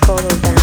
of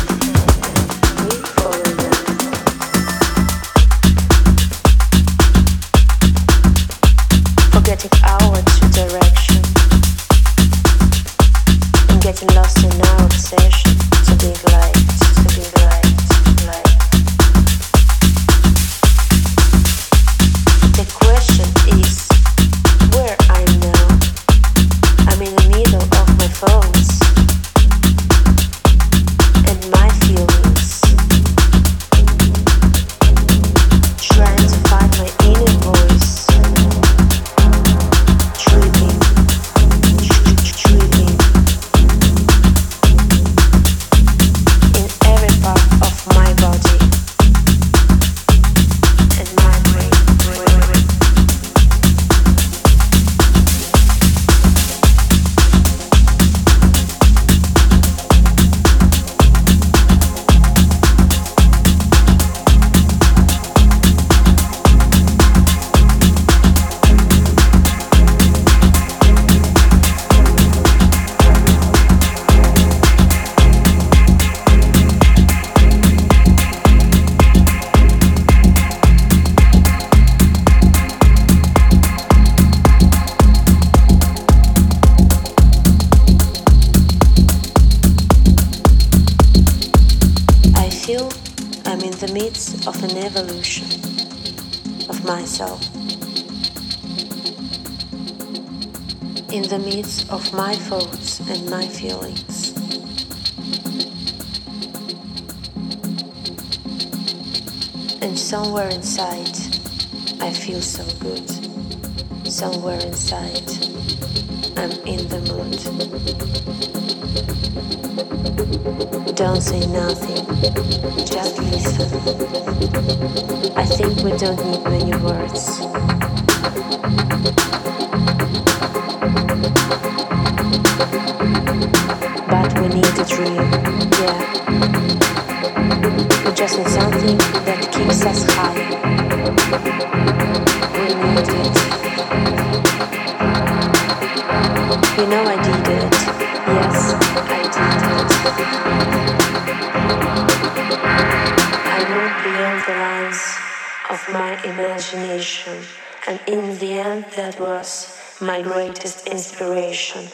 And somewhere inside, I feel so good. Somewhere inside, I'm in the mood. Don't say nothing, just listen. I think we don't need many words. My greatest inspiration.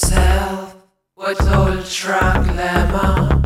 Yourself with ultra glamour.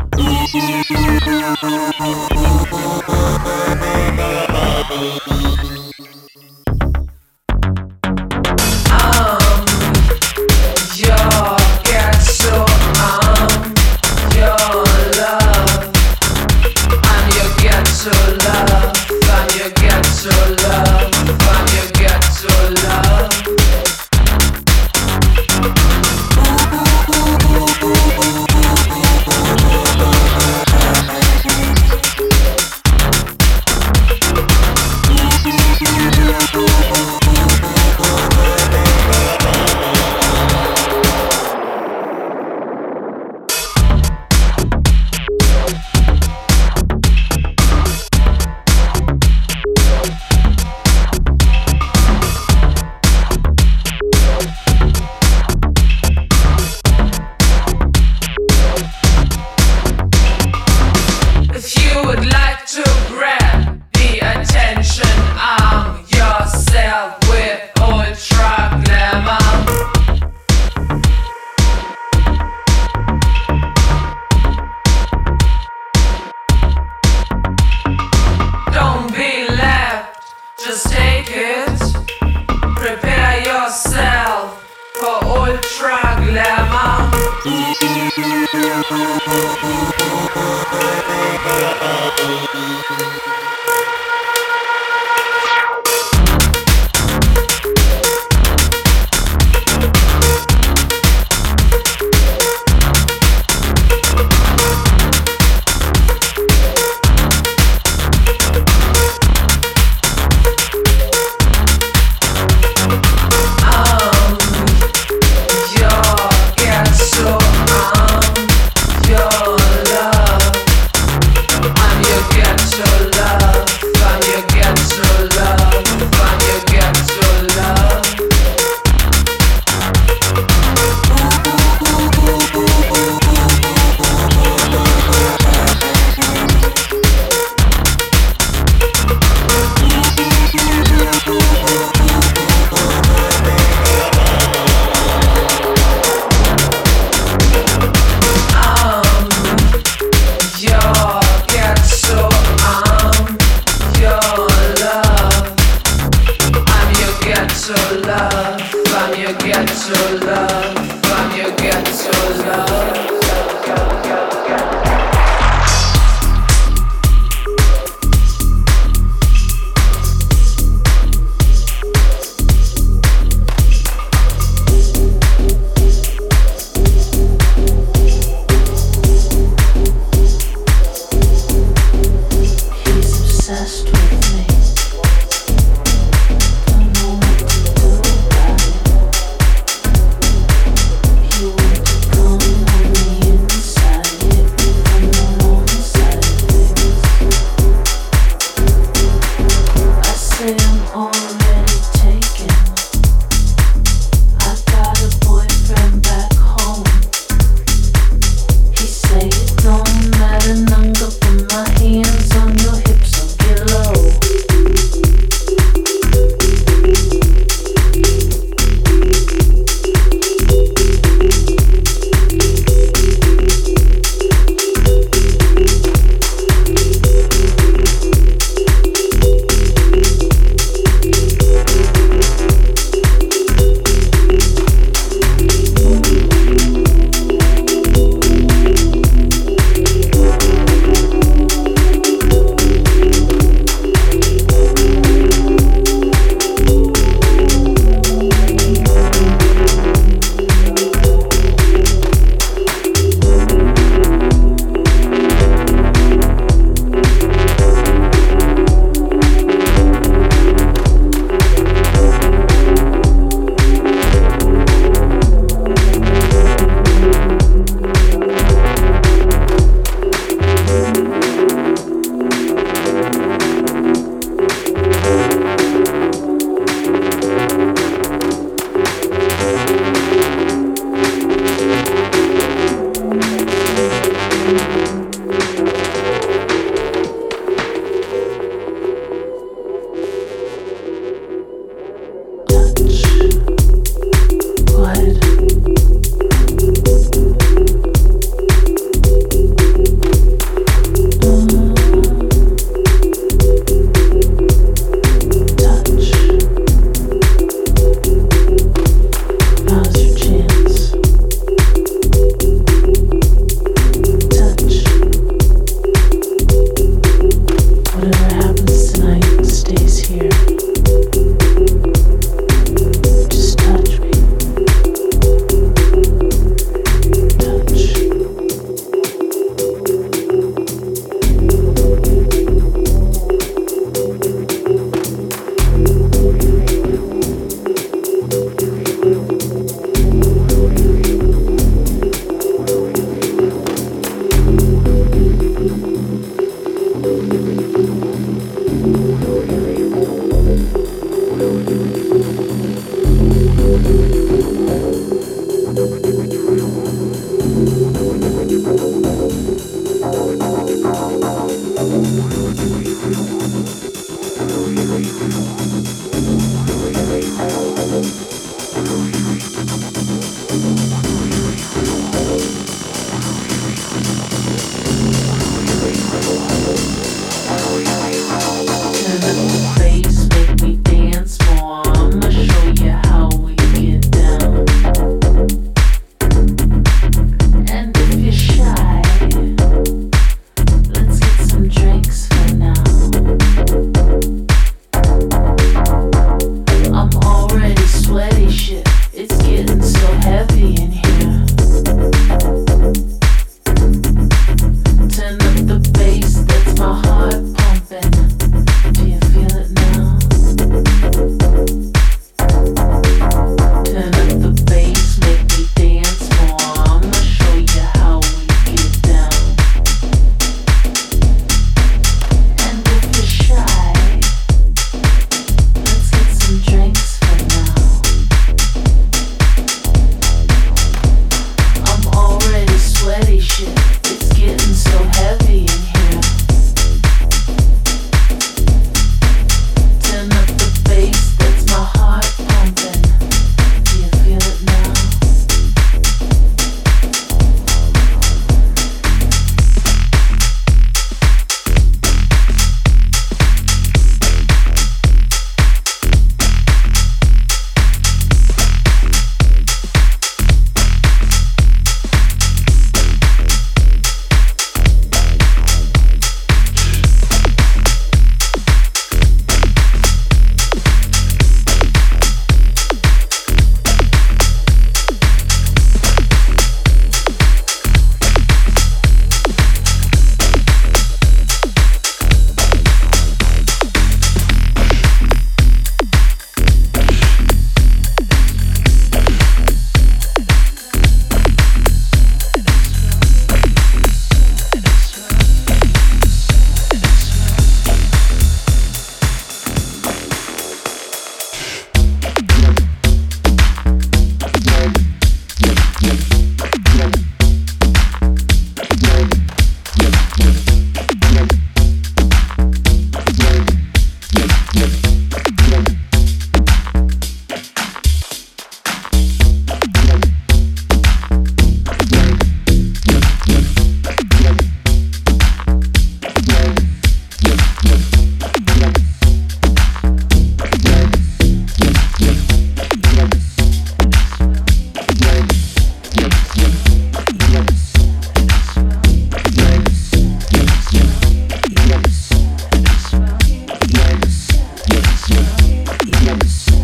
Yes.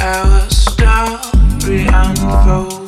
our story unfolds.